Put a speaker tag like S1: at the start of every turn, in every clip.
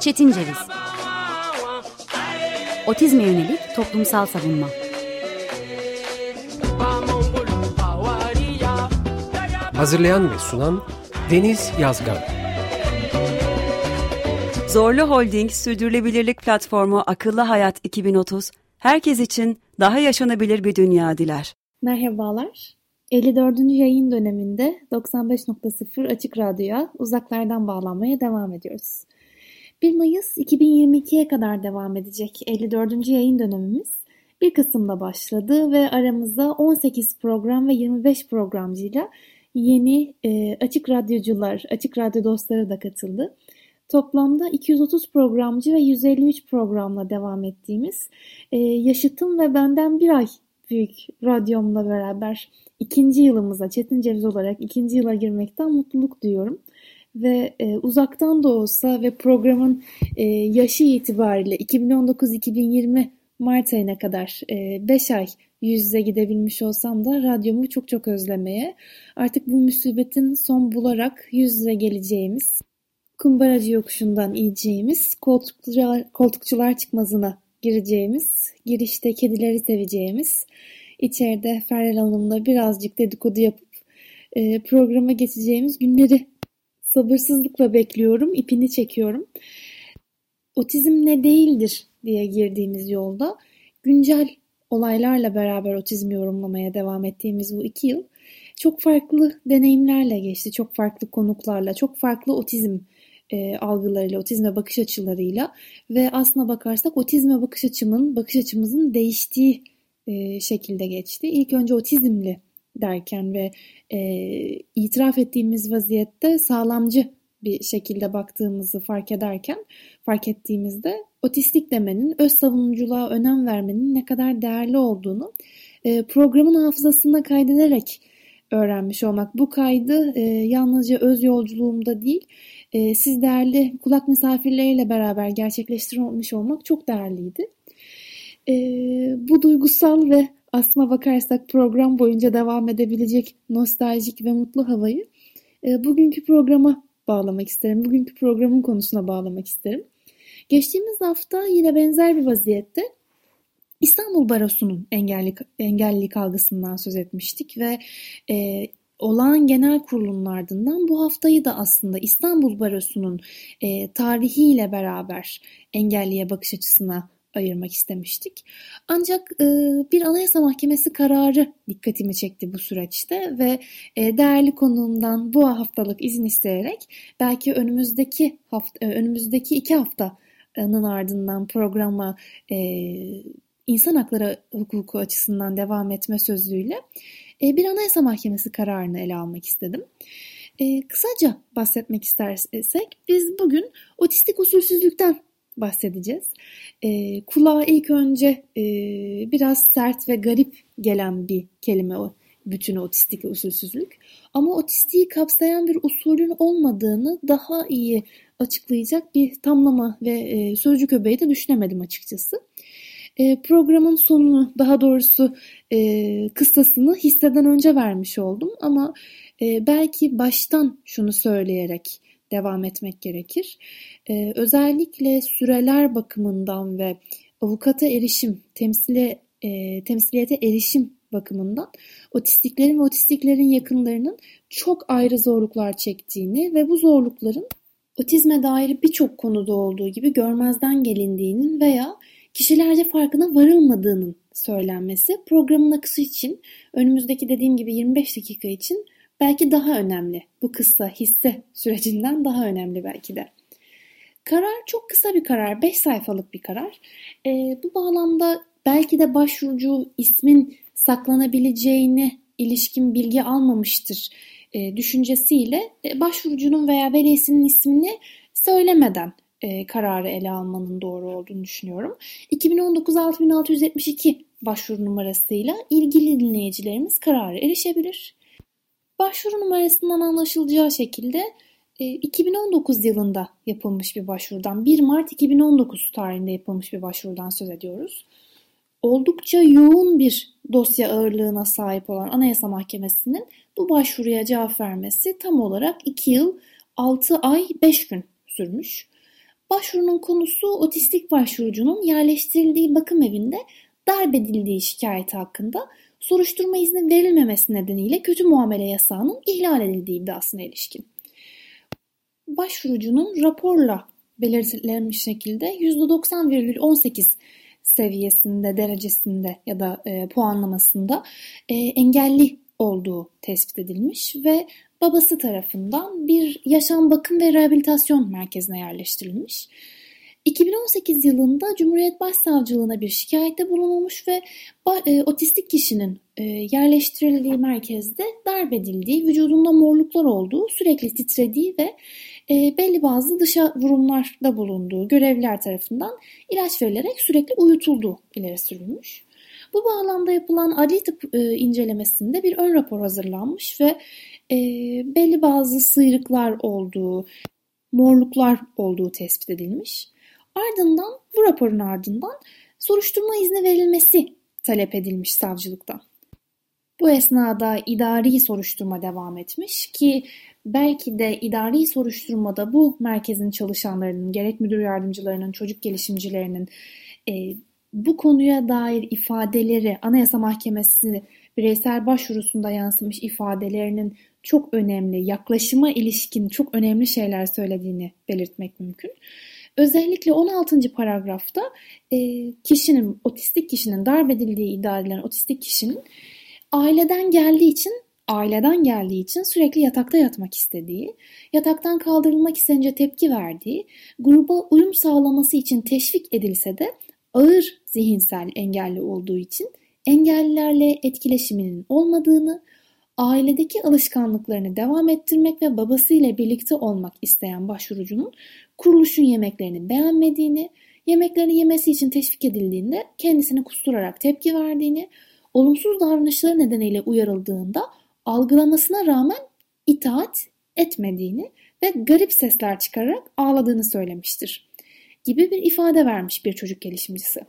S1: Çetin Ceviz. Otizme yönelik toplumsal savunma.
S2: Hazırlayan ve sunan Deniz Yazgan.
S3: Zorlu Holding Sürdürülebilirlik Platformu Akıllı Hayat 2030, herkes için daha yaşanabilir bir dünya diler.
S4: Merhabalar. 54. yayın döneminde 95.0 Açık Radyo'ya uzaklardan bağlanmaya devam ediyoruz. 1 Mayıs 2022'ye kadar devam edecek 54. yayın dönemimiz 1 Kasım'da başladı ve aramızda 18 program ve 25 programcıyla yeni e, açık radyocular, açık radyo dostları da katıldı. Toplamda 230 programcı ve 153 programla devam ettiğimiz e, Yaşıtım ve Benden Bir Ay büyük radyomla beraber ikinci yılımıza Çetin Ceviz olarak ikinci yıla girmekten mutluluk duyuyorum. Ve e, uzaktan da olsa ve programın e, yaşı itibariyle 2019-2020 Mart ayına kadar 5 e, ay yüz yüze gidebilmiş olsam da radyomu çok çok özlemeye, artık bu musibetin son bularak yüz yüze geleceğimiz, kumbaracı yokuşundan ineceğimiz, koltukçular, koltukçular çıkmazına gireceğimiz, girişte kedileri seveceğimiz, içeride Feryal Hanım'la birazcık dedikodu yapıp e, programa geçeceğimiz günleri sabırsızlıkla bekliyorum, ipini çekiyorum. Otizm ne değildir diye girdiğimiz yolda güncel olaylarla beraber otizmi yorumlamaya devam ettiğimiz bu iki yıl çok farklı deneyimlerle geçti. Çok farklı konuklarla, çok farklı otizm e, algılarıyla, otizme bakış açılarıyla ve aslına bakarsak otizme bakış açımın, bakış açımızın değiştiği e, şekilde geçti. İlk önce otizmli derken ve e, itiraf ettiğimiz vaziyette sağlamcı bir şekilde baktığımızı fark ederken, fark ettiğimizde otistik demenin, öz savunuculuğa önem vermenin ne kadar değerli olduğunu e, programın hafızasına kaydederek öğrenmiş olmak. Bu kaydı e, yalnızca öz yolculuğumda değil, e, siz değerli kulak misafirleriyle beraber gerçekleştirmiş olmak çok değerliydi. E, bu duygusal ve aslına bakarsak program boyunca devam edebilecek nostaljik ve mutlu havayı e, bugünkü programa bağlamak isterim. Bugünkü programın konusuna bağlamak isterim. Geçtiğimiz hafta yine benzer bir vaziyette İstanbul Barosu'nun engelli, engellilik algısından söz etmiştik ve e, olağan genel kurulunun ardından bu haftayı da aslında İstanbul Barosu'nun e, tarihiyle beraber engelliye bakış açısına ayırmak istemiştik. Ancak e, bir Anayasa Mahkemesi kararı dikkatimi çekti bu süreçte ve e, değerli konuğumdan bu haftalık izin isteyerek belki önümüzdeki hafta, e, önümüzdeki iki haftanın ardından programa e, insan hakları hukuku açısından devam etme sözüyle e, bir Anayasa Mahkemesi kararını ele almak istedim. E, kısaca bahsetmek istersek biz bugün otistik usulsüzlükten bahsedeceğiz. E, kulağa ilk önce e, biraz sert ve garip gelen bir kelime o bütün otistik usulsüzlük. Ama otistiği kapsayan bir usulün olmadığını daha iyi açıklayacak bir tamlama ve e, sözcük öbeği de düşünemedim açıkçası. E, programın sonunu daha doğrusu e, kıssasını hisseden önce vermiş oldum ama e, belki baştan şunu söyleyerek devam etmek gerekir. Ee, özellikle süreler bakımından ve avukata erişim, temsile, e, temsiliyete erişim bakımından otistiklerin ve otistiklerin yakınlarının çok ayrı zorluklar çektiğini ve bu zorlukların otizme dair birçok konuda olduğu gibi görmezden gelindiğinin veya kişilerce farkına varılmadığının söylenmesi programın akışı için önümüzdeki dediğim gibi 25 dakika için belki daha önemli. Bu kısa hisse sürecinden daha önemli belki de. Karar çok kısa bir karar, 5 sayfalık bir karar. E, bu bağlamda belki de başvurucu ismin saklanabileceğini ilişkin bilgi almamıştır e, düşüncesiyle e, başvurucunun veya velisinin ismini söylemeden e, kararı ele almanın doğru olduğunu düşünüyorum. 2019 6672 başvuru numarasıyla ilgili dinleyicilerimiz karara erişebilir. Başvuru numarasından anlaşılacağı şekilde 2019 e, yılında yapılmış bir başvurudan, 1 Mart 2019 tarihinde yapılmış bir başvurudan söz ediyoruz. Oldukça yoğun bir dosya ağırlığına sahip olan Anayasa Mahkemesi'nin bu başvuruya cevap vermesi tam olarak 2 yıl 6 ay 5 gün sürmüş. Başvurunun konusu otistik başvurucunun yerleştirildiği bakım evinde darp edildiği şikayeti hakkında soruşturma izni verilmemesi nedeniyle kötü muamele yasağının ihlal edildiği iddiasına ilişkin. Başvurucunun raporla belirtilmiş şekilde %90,18 seviyesinde, derecesinde ya da e, puanlamasında e, engelli olduğu tespit edilmiş ve babası tarafından bir yaşam bakım ve rehabilitasyon merkezine yerleştirilmiş. 2018 yılında Cumhuriyet Başsavcılığına bir şikayette bulunulmuş ve e, otistik kişinin e, yerleştirildiği merkezde darp edildiği, vücudunda morluklar olduğu, sürekli titrediği ve e, belli bazı dışa vurumlarda bulunduğu görevliler tarafından ilaç verilerek sürekli uyutulduğu ileri sürülmüş. Bu bağlamda yapılan adli tıp e, incelemesinde bir ön rapor hazırlanmış ve e, belli bazı sıyrıklar olduğu, morluklar olduğu tespit edilmiş. Ardından bu raporun ardından soruşturma izni verilmesi talep edilmiş savcılıktan. Bu esnada idari soruşturma devam etmiş ki belki de idari soruşturmada bu merkezin çalışanlarının, gerek müdür yardımcılarının, çocuk gelişimcilerinin e, bu konuya dair ifadeleri Anayasa Mahkemesi bireysel başvurusunda yansımış ifadelerinin çok önemli, yaklaşıma ilişkin çok önemli şeyler söylediğini belirtmek mümkün. Özellikle 16. paragrafta e, kişinin, otistik kişinin darp edildiği iddia edilen otistik kişinin aileden geldiği için aileden geldiği için sürekli yatakta yatmak istediği, yataktan kaldırılmak istenince tepki verdiği, gruba uyum sağlaması için teşvik edilse de ağır zihinsel engelli olduğu için engellilerle etkileşiminin olmadığını, ailedeki alışkanlıklarını devam ettirmek ve babasıyla birlikte olmak isteyen başvurucunun kuruluşun yemeklerini beğenmediğini, yemeklerini yemesi için teşvik edildiğinde kendisini kusturarak tepki verdiğini, olumsuz davranışları nedeniyle uyarıldığında algılamasına rağmen itaat etmediğini ve garip sesler çıkararak ağladığını söylemiştir. Gibi bir ifade vermiş bir çocuk gelişimcisi.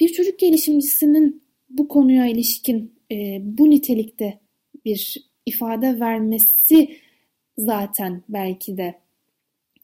S4: Bir çocuk gelişimcisinin bu konuya ilişkin e, bu nitelikte bir ifade vermesi zaten belki de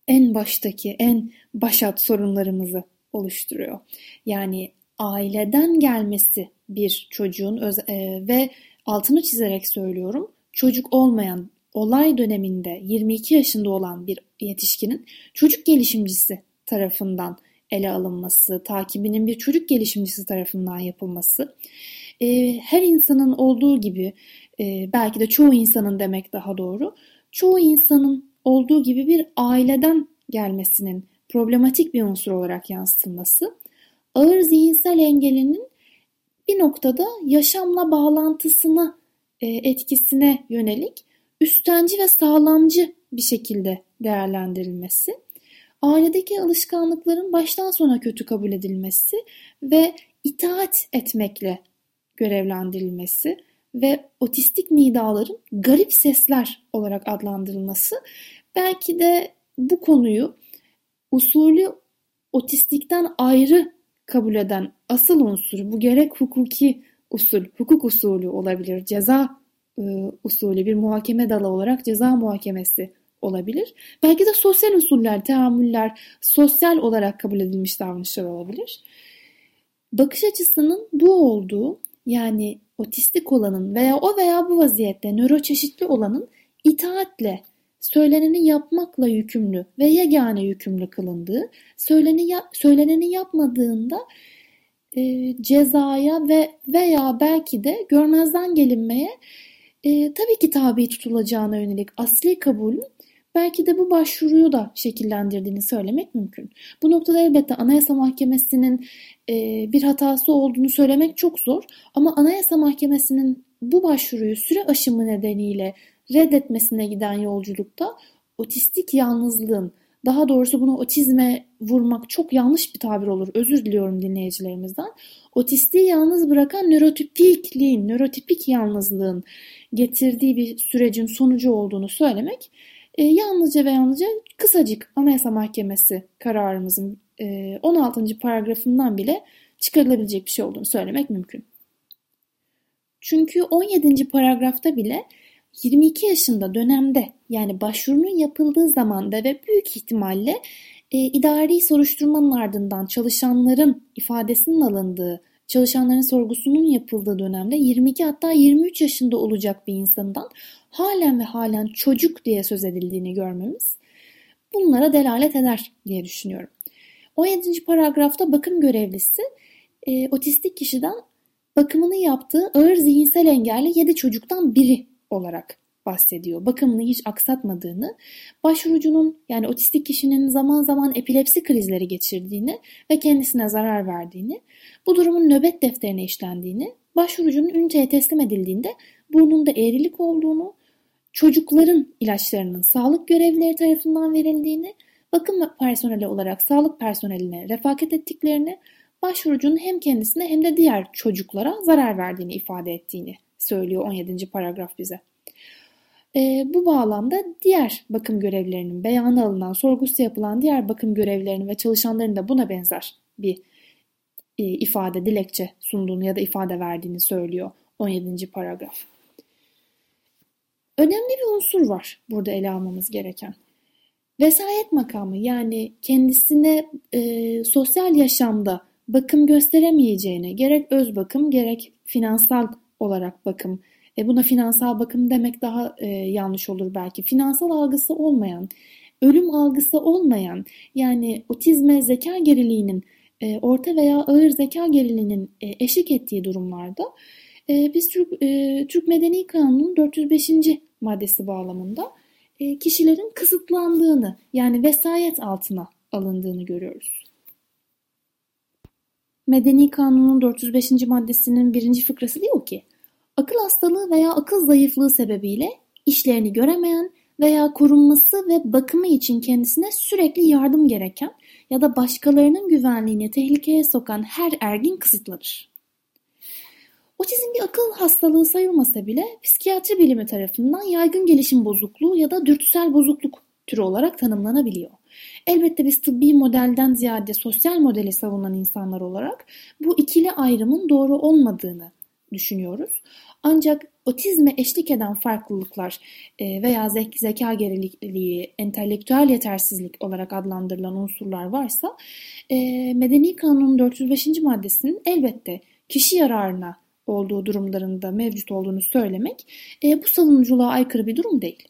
S4: en baştaki en başat sorunlarımızı oluşturuyor. Yani aileden gelmesi bir çocuğun öz, e, ve altını çizerek söylüyorum çocuk olmayan olay döneminde 22 yaşında olan bir yetişkinin çocuk gelişimcisi tarafından ele alınması, takibinin bir çocuk gelişimcisi tarafından yapılması, e, her insanın olduğu gibi e, belki de çoğu insanın demek daha doğru, çoğu insanın olduğu gibi bir aileden gelmesinin problematik bir unsur olarak yansıtılması, ağır zihinsel engelinin bir noktada yaşamla bağlantısına, e, etkisine yönelik üstenci ve sağlamcı bir şekilde değerlendirilmesi, ailedeki alışkanlıkların baştan sona kötü kabul edilmesi ve itaat etmekle görevlendirilmesi ve otistik nidaların garip sesler olarak adlandırılması. Belki de bu konuyu usulü otistikten ayrı kabul eden asıl unsur bu gerek hukuki usul, hukuk usulü olabilir, ceza e, usulü bir muhakeme dalı olarak ceza muhakemesi olabilir. Belki de sosyal usuller, teamüller, sosyal olarak kabul edilmiş davranışlar olabilir. Bakış açısının bu olduğu yani otistik olanın veya o veya bu vaziyette nöroçeşitli olanın itaatle söyleneni yapmakla yükümlü ve yegane yükümlü kılındığı, söyleni ya, söyleneni yapmadığında e, cezaya ve veya belki de görmezden gelinmeye e, tabii ki tabi tutulacağına yönelik asli kabulün belki de bu başvuruyu da şekillendirdiğini söylemek mümkün. Bu noktada elbette Anayasa Mahkemesi'nin e, bir hatası olduğunu söylemek çok zor ama Anayasa Mahkemesi'nin bu başvuruyu süre aşımı nedeniyle reddetmesine giden yolculukta otistik yalnızlığın daha doğrusu bunu otizme vurmak çok yanlış bir tabir olur. Özür diliyorum dinleyicilerimizden. Otistiği yalnız bırakan nörotipikliğin, nörotipik yalnızlığın getirdiği bir sürecin sonucu olduğunu söylemek e, yalnızca ve yalnızca kısacık Anayasa Mahkemesi kararımızın e, 16. paragrafından bile çıkarılabilecek bir şey olduğunu söylemek mümkün. Çünkü 17. paragrafta bile 22 yaşında dönemde yani başvurunun yapıldığı zamanda ve büyük ihtimalle e, idari soruşturmanın ardından çalışanların ifadesinin alındığı, çalışanların sorgusunun yapıldığı dönemde 22 hatta 23 yaşında olacak bir insandan halen ve halen çocuk diye söz edildiğini görmemiz bunlara delalet eder diye düşünüyorum. 17. paragrafta bakım görevlisi e, otistik kişiden bakımını yaptığı ağır zihinsel engelli 7 çocuktan biri olarak bahsediyor. Bakımını hiç aksatmadığını, başvurucunun yani otistik kişinin zaman zaman epilepsi krizleri geçirdiğini ve kendisine zarar verdiğini, bu durumun nöbet defterine işlendiğini, başvurucunun üniteye teslim edildiğinde burnunda eğrilik olduğunu, çocukların ilaçlarının sağlık görevlileri tarafından verildiğini, bakım personeli olarak sağlık personeline refakat ettiklerini, başvurucunun hem kendisine hem de diğer çocuklara zarar verdiğini ifade ettiğini söylüyor 17. paragraf bize. E, bu bağlamda diğer bakım görevlilerinin beyanı alınan, sorgusu yapılan diğer bakım görevlilerinin ve çalışanların da buna benzer bir e, ifade, dilekçe sunduğunu ya da ifade verdiğini söylüyor 17. paragraf. Önemli bir unsur var burada ele almamız gereken. Vesayet makamı yani kendisine e, sosyal yaşamda bakım gösteremeyeceğine gerek öz bakım gerek finansal olarak bakım e, buna finansal bakım demek daha e, yanlış olur belki. Finansal algısı olmayan, ölüm algısı olmayan yani otizme zeka geriliğinin e, orta veya ağır zeka geriliğinin e, eşlik ettiği durumlarda e, biz Türk, e, Türk Medeni Kanunu'nun 405. maddesi bağlamında e, kişilerin kısıtlandığını yani vesayet altına alındığını görüyoruz. Medeni Kanunun 405. maddesinin birinci fıkrası diyor ki, akıl hastalığı veya akıl zayıflığı sebebiyle işlerini göremeyen veya korunması ve bakımı için kendisine sürekli yardım gereken ya da başkalarının güvenliğini tehlikeye sokan her ergin kısıtlanır. Otizm bir akıl hastalığı sayılmasa bile psikiyatri bilimi tarafından yaygın gelişim bozukluğu ya da dürtüsel bozukluk türü olarak tanımlanabiliyor. Elbette biz tıbbi modelden ziyade sosyal modeli savunan insanlar olarak bu ikili ayrımın doğru olmadığını düşünüyoruz. Ancak otizme eşlik eden farklılıklar e, veya zek zeka gerililiği, entelektüel yetersizlik olarak adlandırılan unsurlar varsa e, Medeni Kanunun 405. maddesinin elbette kişi yararına olduğu durumlarında mevcut olduğunu söylemek e, bu savunuculuğa aykırı bir durum değil.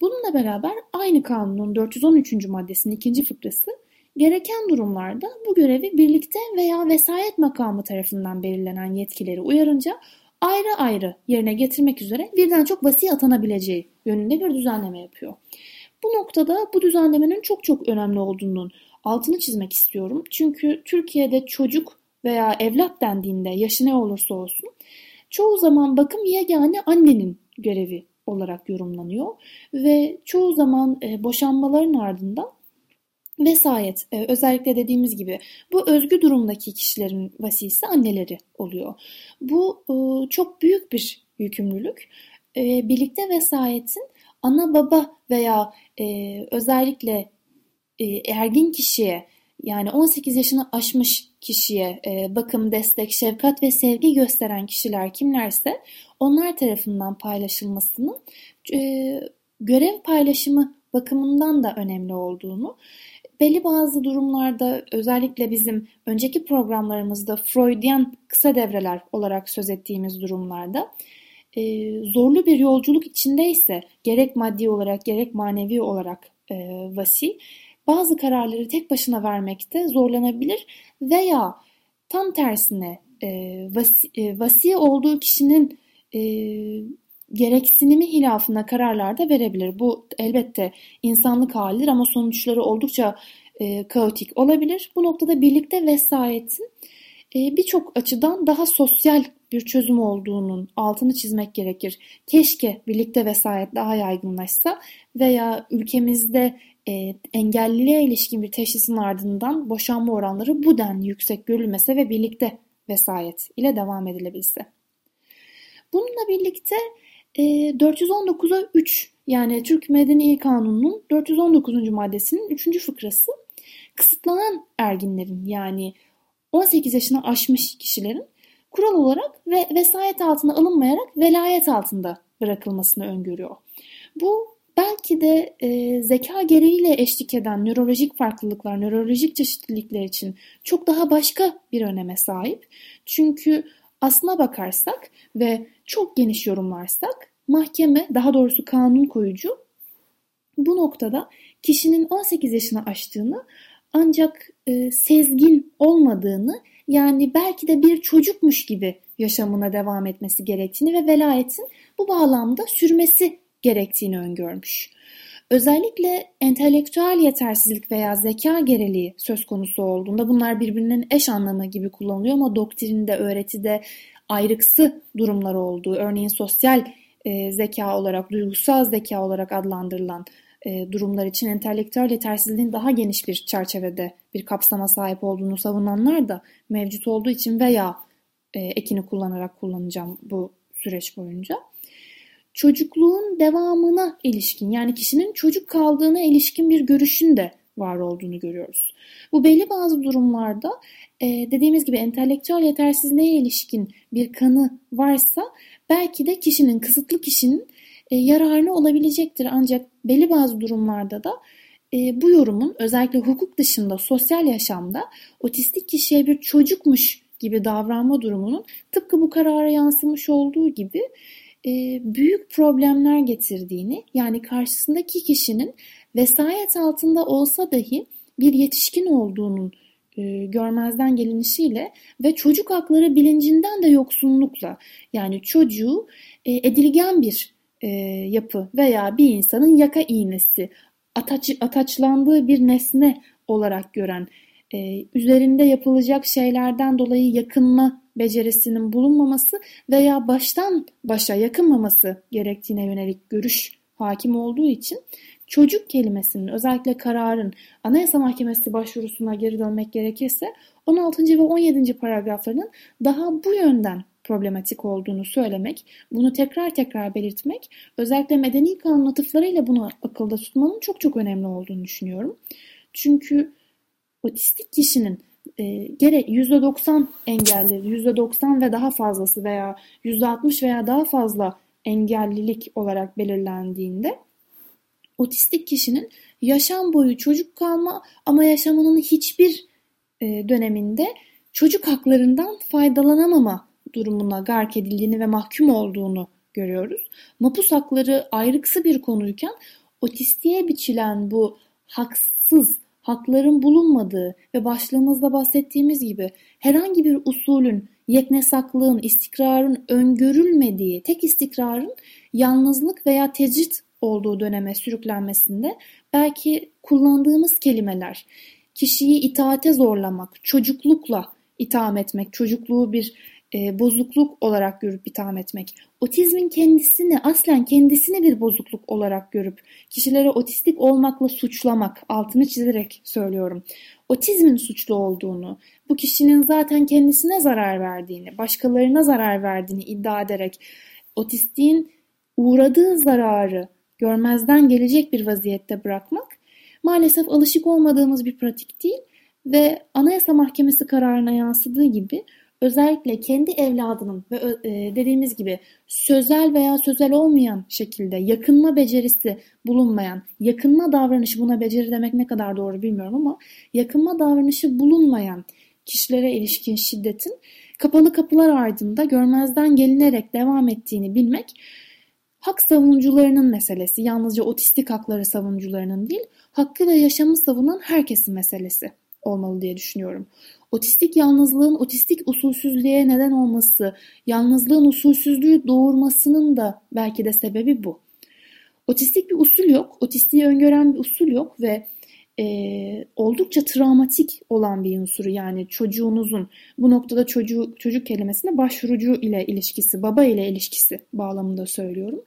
S4: Bununla beraber aynı kanunun 413. maddesinin ikinci fıkrası gereken durumlarda bu görevi birlikte veya vesayet makamı tarafından belirlenen yetkileri uyarınca ayrı ayrı yerine getirmek üzere birden çok vasi atanabileceği yönünde bir düzenleme yapıyor. Bu noktada bu düzenlemenin çok çok önemli olduğunun altını çizmek istiyorum. Çünkü Türkiye'de çocuk veya evlat dendiğinde yaşı ne olursa olsun çoğu zaman bakım yegane annenin görevi olarak yorumlanıyor ve çoğu zaman e, boşanmaların ardından vesayet e, özellikle dediğimiz gibi bu özgü durumdaki kişilerin vasisi anneleri oluyor. Bu e, çok büyük bir yükümlülük. E, birlikte vesayetin ana baba veya e, özellikle e, ergin kişiye yani 18 yaşını aşmış kişiye e, bakım, destek, şefkat ve sevgi gösteren kişiler kimlerse onlar tarafından paylaşılmasının e, görev paylaşımı bakımından da önemli olduğunu, belli bazı durumlarda özellikle bizim önceki programlarımızda Freudian kısa devreler olarak söz ettiğimiz durumlarda e, zorlu bir yolculuk içindeyse gerek maddi olarak gerek manevi olarak e, vasi bazı kararları tek başına vermekte zorlanabilir veya tam tersine e, vasi, e, vasi olduğu kişinin e, gereksinimi hilafına kararlar da verebilir. Bu elbette insanlık halidir ama sonuçları oldukça e, kaotik olabilir. Bu noktada birlikte vesayetin e, birçok açıdan daha sosyal bir çözüm olduğunun altını çizmek gerekir. Keşke birlikte vesayet daha yaygınlaşsa veya ülkemizde e, engelliliğe ilişkin bir teşhisin ardından boşanma oranları bu denli yüksek görülmese ve birlikte vesayet ile devam edilebilse. Bununla birlikte e, 419'a 3 yani Türk Medeni Kanunu'nun 419. maddesinin 3. fıkrası kısıtlanan erginlerin yani 18 yaşına aşmış kişilerin kural olarak ve vesayet altına alınmayarak velayet altında bırakılmasını öngörüyor. Bu belki de e, zeka gereğiyle eşlik eden nörolojik farklılıklar, nörolojik çeşitlilikler için çok daha başka bir öneme sahip. Çünkü aslına bakarsak ve çok geniş yorumlarsak mahkeme, daha doğrusu kanun koyucu bu noktada kişinin 18 yaşını aştığını ancak e, sezgin olmadığını yani belki de bir çocukmuş gibi yaşamına devam etmesi gerektiğini ve velayetin bu bağlamda sürmesi gerektiğini öngörmüş. Özellikle entelektüel yetersizlik veya zeka geriliği söz konusu olduğunda bunlar birbirinin eş anlamı gibi kullanılıyor ama doktrinde, öğretide ayrıksı durumlar olduğu, örneğin sosyal e, zeka olarak, duygusal zeka olarak adlandırılan e, durumlar için entelektüel yetersizliğin daha geniş bir çerçevede bir kapsama sahip olduğunu savunanlar da mevcut olduğu için veya e, ekini kullanarak kullanacağım bu süreç boyunca. Çocukluğun devamına ilişkin yani kişinin çocuk kaldığına ilişkin bir görüşün de var olduğunu görüyoruz. Bu belli bazı durumlarda e, dediğimiz gibi entelektüel yetersizliğe ilişkin bir kanı varsa belki de kişinin kısıtlı kişinin e, yararına olabilecektir. Ancak belli bazı durumlarda da e, bu yorumun özellikle hukuk dışında sosyal yaşamda otistik kişiye bir çocukmuş gibi davranma durumunun tıpkı bu karara yansımış olduğu gibi e, büyük problemler getirdiğini yani karşısındaki kişinin vesayet altında olsa dahi bir yetişkin olduğunun e, görmezden gelinişiyle ve çocuk hakları bilincinden de yoksunlukla yani çocuğu e, edilgen bir e, yapı veya bir insanın yaka iğnesi ataç, ataçlandığı bir nesne olarak gören e, üzerinde yapılacak şeylerden dolayı yakınma becerisinin bulunmaması veya baştan başa yakınmaması gerektiğine yönelik görüş hakim olduğu için çocuk kelimesinin özellikle kararın Anayasa Mahkemesi başvurusuna geri dönmek gerekirse 16. ve 17. paragraflarının daha bu yönden problematik olduğunu söylemek, bunu tekrar tekrar belirtmek, özellikle medeni kanun atıflarıyla bunu akılda tutmanın çok çok önemli olduğunu düşünüyorum. Çünkü otistik kişinin e, gerek %90 engelleri, %90 ve daha fazlası veya %60 veya daha fazla engellilik olarak belirlendiğinde otistik kişinin yaşam boyu çocuk kalma ama yaşamının hiçbir e, döneminde çocuk haklarından faydalanamama durumuna gark edildiğini ve mahkum olduğunu görüyoruz. Mapus hakları ayrıksı bir konuyken otistiğe biçilen bu haksız hakların bulunmadığı ve başlığımızda bahsettiğimiz gibi herhangi bir usulün, yeknesaklığın, istikrarın öngörülmediği, tek istikrarın yalnızlık veya tecrit olduğu döneme sürüklenmesinde belki kullandığımız kelimeler, kişiyi itaate zorlamak, çocuklukla itham etmek, çocukluğu bir e, bozukluk olarak görüp itham etmek, otizmin kendisini aslen kendisini bir bozukluk olarak görüp kişileri otistik olmakla suçlamak, altını çizerek söylüyorum. Otizmin suçlu olduğunu, bu kişinin zaten kendisine zarar verdiğini, başkalarına zarar verdiğini iddia ederek otistiğin uğradığı zararı görmezden gelecek bir vaziyette bırakmak maalesef alışık olmadığımız bir pratik değil ve Anayasa Mahkemesi kararına yansıdığı gibi özellikle kendi evladının ve e, dediğimiz gibi sözel veya sözel olmayan şekilde yakınma becerisi bulunmayan, yakınma davranışı buna beceri demek ne kadar doğru bilmiyorum ama yakınma davranışı bulunmayan kişilere ilişkin şiddetin kapalı kapılar ardında görmezden gelinerek devam ettiğini bilmek hak savunucularının meselesi. Yalnızca otistik hakları savunucularının değil, hakkı ve yaşamı savunan herkesin meselesi olmalı diye düşünüyorum. Otistik yalnızlığın otistik usulsüzlüğe neden olması, yalnızlığın usulsüzlüğü doğurmasının da belki de sebebi bu. Otistik bir usul yok, otistiği öngören bir usul yok ve e, oldukça travmatik olan bir unsuru yani çocuğunuzun bu noktada çocuğu, çocuk kelimesine başvurucu ile ilişkisi, baba ile ilişkisi bağlamında söylüyorum.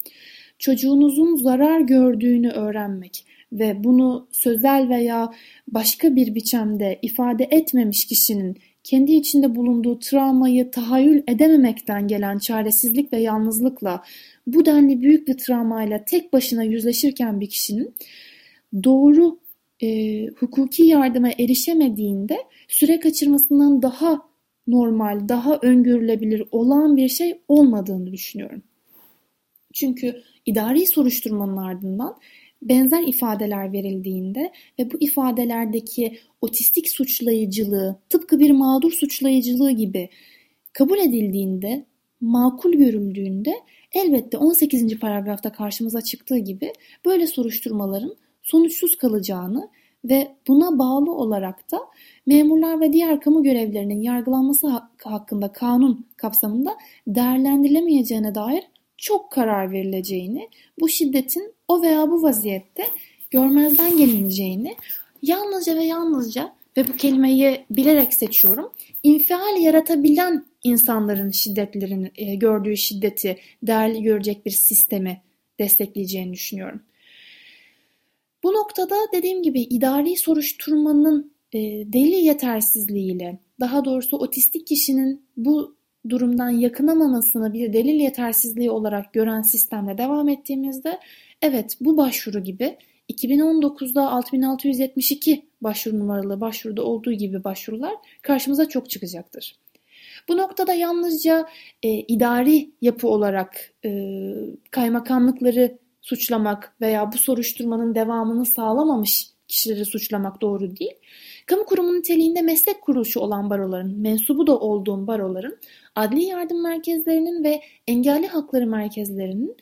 S4: Çocuğunuzun zarar gördüğünü öğrenmek, ve bunu sözel veya başka bir biçimde ifade etmemiş kişinin kendi içinde bulunduğu travmayı tahayyül edememekten gelen çaresizlik ve yalnızlıkla bu denli büyük bir travmayla tek başına yüzleşirken bir kişinin doğru e, hukuki yardıma erişemediğinde süre kaçırmasından daha normal, daha öngörülebilir olan bir şey olmadığını düşünüyorum. Çünkü idari soruşturmanın ardından benzer ifadeler verildiğinde ve bu ifadelerdeki otistik suçlayıcılığı tıpkı bir mağdur suçlayıcılığı gibi kabul edildiğinde, makul görüldüğünde elbette 18. paragrafta karşımıza çıktığı gibi böyle soruşturmaların sonuçsuz kalacağını ve buna bağlı olarak da memurlar ve diğer kamu görevlerinin yargılanması hakkında kanun kapsamında değerlendirilemeyeceğine dair çok karar verileceğini, bu şiddetin o veya bu vaziyette görmezden gelineceğini yalnızca ve yalnızca ve bu kelimeyi bilerek seçiyorum. infial yaratabilen insanların şiddetlerini e, gördüğü şiddeti değerli görecek bir sistemi destekleyeceğini düşünüyorum. Bu noktada dediğim gibi idari soruşturmanın e, delil yetersizliğiyle, daha doğrusu otistik kişinin bu durumdan yakınamamasını bir delil yetersizliği olarak gören sistemle devam ettiğimizde evet bu başvuru gibi 2019'da 6672 başvuru numaralı başvuruda olduğu gibi başvurular karşımıza çok çıkacaktır. Bu noktada yalnızca e, idari yapı olarak e, kaymakamlıkları suçlamak veya bu soruşturmanın devamını sağlamamış kişileri suçlamak doğru değil. Kamu kurumu niteliğinde meslek kuruluşu olan baroların, mensubu da olduğum baroların, adli yardım merkezlerinin ve engelli hakları merkezlerinin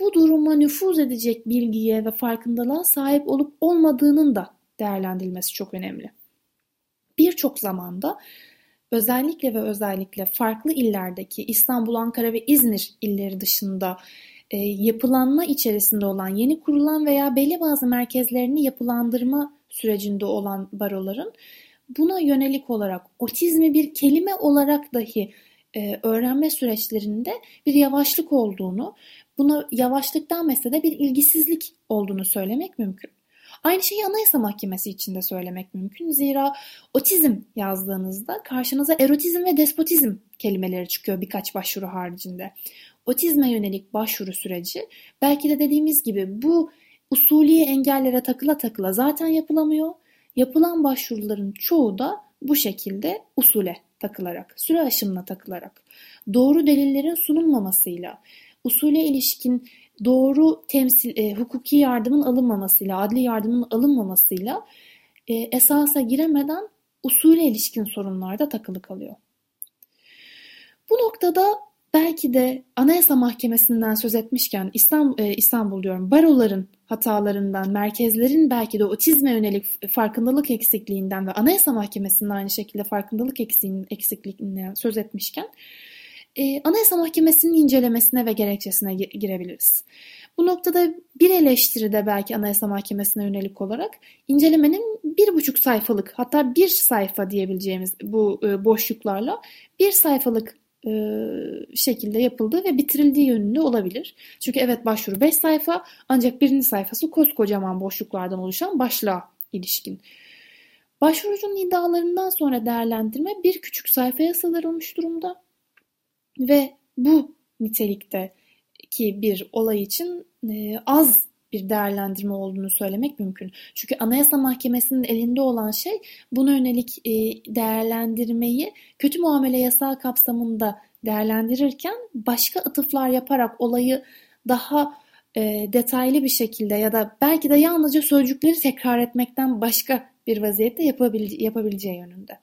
S4: bu duruma nüfuz edecek bilgiye ve farkındalığa sahip olup olmadığının da değerlendirilmesi çok önemli. Birçok zamanda özellikle ve özellikle farklı illerdeki İstanbul, Ankara ve İzmir illeri dışında e, yapılanma içerisinde olan yeni kurulan veya belli bazı merkezlerini yapılandırma sürecinde olan baroların buna yönelik olarak otizmi bir kelime olarak dahi e, öğrenme süreçlerinde bir yavaşlık olduğunu, buna yavaşlıktan de bir ilgisizlik olduğunu söylemek mümkün. Aynı şeyi Anayasa Mahkemesi için de söylemek mümkün. Zira otizm yazdığınızda karşınıza erotizm ve despotizm kelimeleri çıkıyor birkaç başvuru haricinde. Otizme yönelik başvuru süreci belki de dediğimiz gibi bu usulü engellere takıla takıla zaten yapılamıyor. Yapılan başvuruların çoğu da bu şekilde usule takılarak, süre aşımına takılarak, doğru delillerin sunulmamasıyla, usule ilişkin doğru temsil, e, hukuki yardımın alınmamasıyla, adli yardımın alınmamasıyla e, esasa giremeden usule ilişkin sorunlarda takılı kalıyor. Bu noktada belki de Anayasa Mahkemesi'nden söz etmişken İstanbul, e, İstanbul diyorum baroların hatalarından, merkezlerin belki de otizme yönelik farkındalık eksikliğinden ve Anayasa Mahkemesi'nin aynı şekilde farkındalık eksikliğinden söz etmişken e, Anayasa Mahkemesi'nin incelemesine ve gerekçesine girebiliriz. Bu noktada bir eleştiri de belki Anayasa Mahkemesi'ne yönelik olarak incelemenin bir buçuk sayfalık hatta bir sayfa diyebileceğimiz bu e, boşluklarla bir sayfalık şekilde yapıldığı ve bitirildiği yönünde olabilir. Çünkü evet başvuru 5 sayfa ancak birinci sayfası koskocaman boşluklardan oluşan başlığa ilişkin. Başvurucunun iddialarından sonra değerlendirme bir küçük sayfaya sığdırılmış durumda ve bu nitelikte ki bir olay için e, az bir değerlendirme olduğunu söylemek mümkün. Çünkü Anayasa Mahkemesi'nin elinde olan şey buna yönelik e, değerlendirmeyi kötü muamele yasağı kapsamında değerlendirirken başka atıflar yaparak olayı daha e, detaylı bir şekilde ya da belki de yalnızca sözcükleri tekrar etmekten başka bir vaziyette yapabilece yapabileceği yönünde.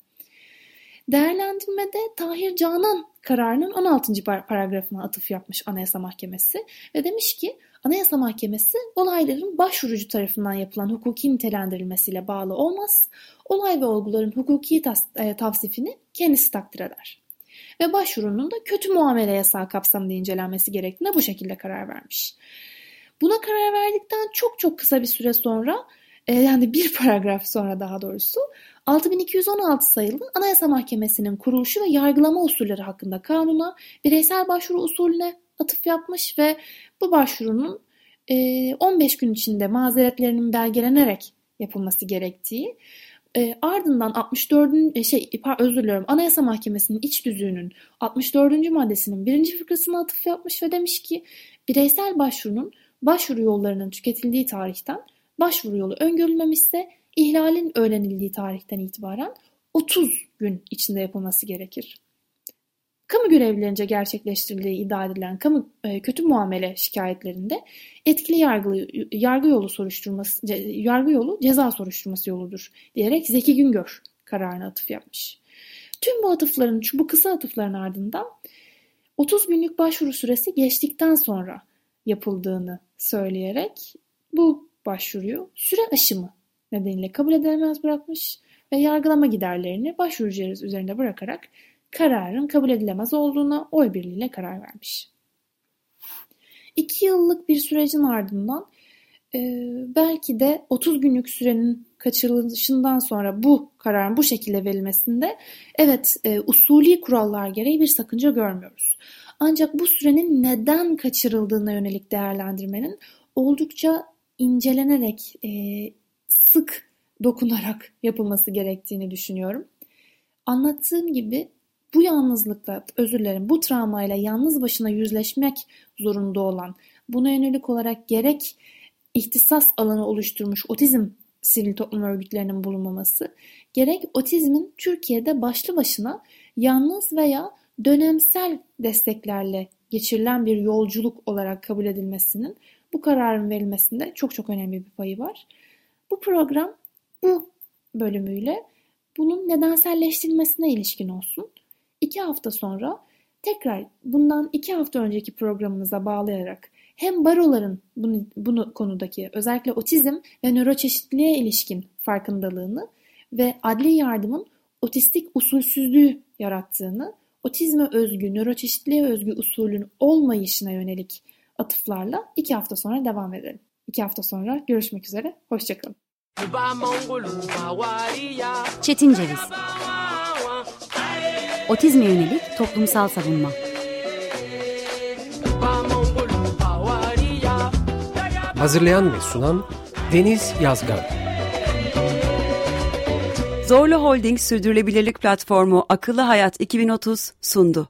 S4: Değerlendirmede Tahir Canan kararının 16. paragrafına atıf yapmış Anayasa Mahkemesi ve demiş ki Anayasa Mahkemesi olayların başvurucu tarafından yapılan hukuki nitelendirilmesiyle bağlı olmaz. Olay ve olguların hukuki e, tavsifini kendisi takdir eder. Ve başvurunun da kötü muamele yasağı kapsamında incelenmesi gerektiğine bu şekilde karar vermiş. Buna karar verdikten çok çok kısa bir süre sonra e, yani bir paragraf sonra daha doğrusu 6216 sayılı Anayasa Mahkemesi'nin kuruluşu ve yargılama usulleri hakkında kanuna bireysel başvuru usulüne atıf yapmış ve bu başvurunun 15 gün içinde mazeretlerinin belgelenerek yapılması gerektiği e, ardından 64. şey özür diliyorum Anayasa Mahkemesi'nin iç düzüğünün 64. maddesinin birinci fıkrasına atıf yapmış ve demiş ki bireysel başvurunun başvuru yollarının tüketildiği tarihten başvuru yolu öngörülmemişse ihlalin öğrenildiği tarihten itibaren 30 gün içinde yapılması gerekir. Kamu görevlilerince gerçekleştirildiği iddia edilen kamu e, kötü muamele şikayetlerinde etkili yargı, yargı yolu soruşturması yargı yolu ceza soruşturması yoludur diyerek Zeki Güngör kararına atıf yapmış. Tüm bu atıfların, bu kısa atıfların ardından 30 günlük başvuru süresi geçtikten sonra yapıldığını söyleyerek bu başvuruyu süre aşımı nedeniyle kabul edilemez bırakmış ve yargılama giderlerini başvurucular üzerinde bırakarak kararın kabul edilemez olduğuna oy birliğiyle karar vermiş. İki yıllık bir sürecin ardından e, belki de 30 günlük sürenin kaçırılışından sonra bu kararın bu şekilde verilmesinde evet e, usulü kurallar gereği bir sakınca görmüyoruz. Ancak bu sürenin neden kaçırıldığına yönelik değerlendirmenin oldukça incelenerek, e, sık dokunarak yapılması gerektiğini düşünüyorum. Anlattığım gibi bu yalnızlıkla, özür dilerim, bu travmayla yalnız başına yüzleşmek zorunda olan, buna yönelik olarak gerek ihtisas alanı oluşturmuş otizm sivil toplum örgütlerinin bulunmaması, gerek otizmin Türkiye'de başlı başına yalnız veya dönemsel desteklerle geçirilen bir yolculuk olarak kabul edilmesinin bu kararın verilmesinde çok çok önemli bir payı var. Bu program bu bölümüyle bunun nedenselleştirilmesine ilişkin olsun. İki hafta sonra tekrar bundan iki hafta önceki programımıza bağlayarak hem baroların bunu, bunu konudaki özellikle otizm ve nöroçeşitliliğe ilişkin farkındalığını ve adli yardımın otistik usulsüzlüğü yarattığını, otizme özgü, nöroçeşitliliğe özgü usulün olmayışına yönelik atıflarla iki hafta sonra devam edelim. İki hafta sonra görüşmek üzere, hoşçakalın.
S1: Çetin Ceviz Otizme yönelik toplumsal savunma
S2: Hazırlayan ve sunan Deniz Yazgan
S3: Zorlu Holding Sürdürülebilirlik Platformu Akıllı Hayat 2030 sundu.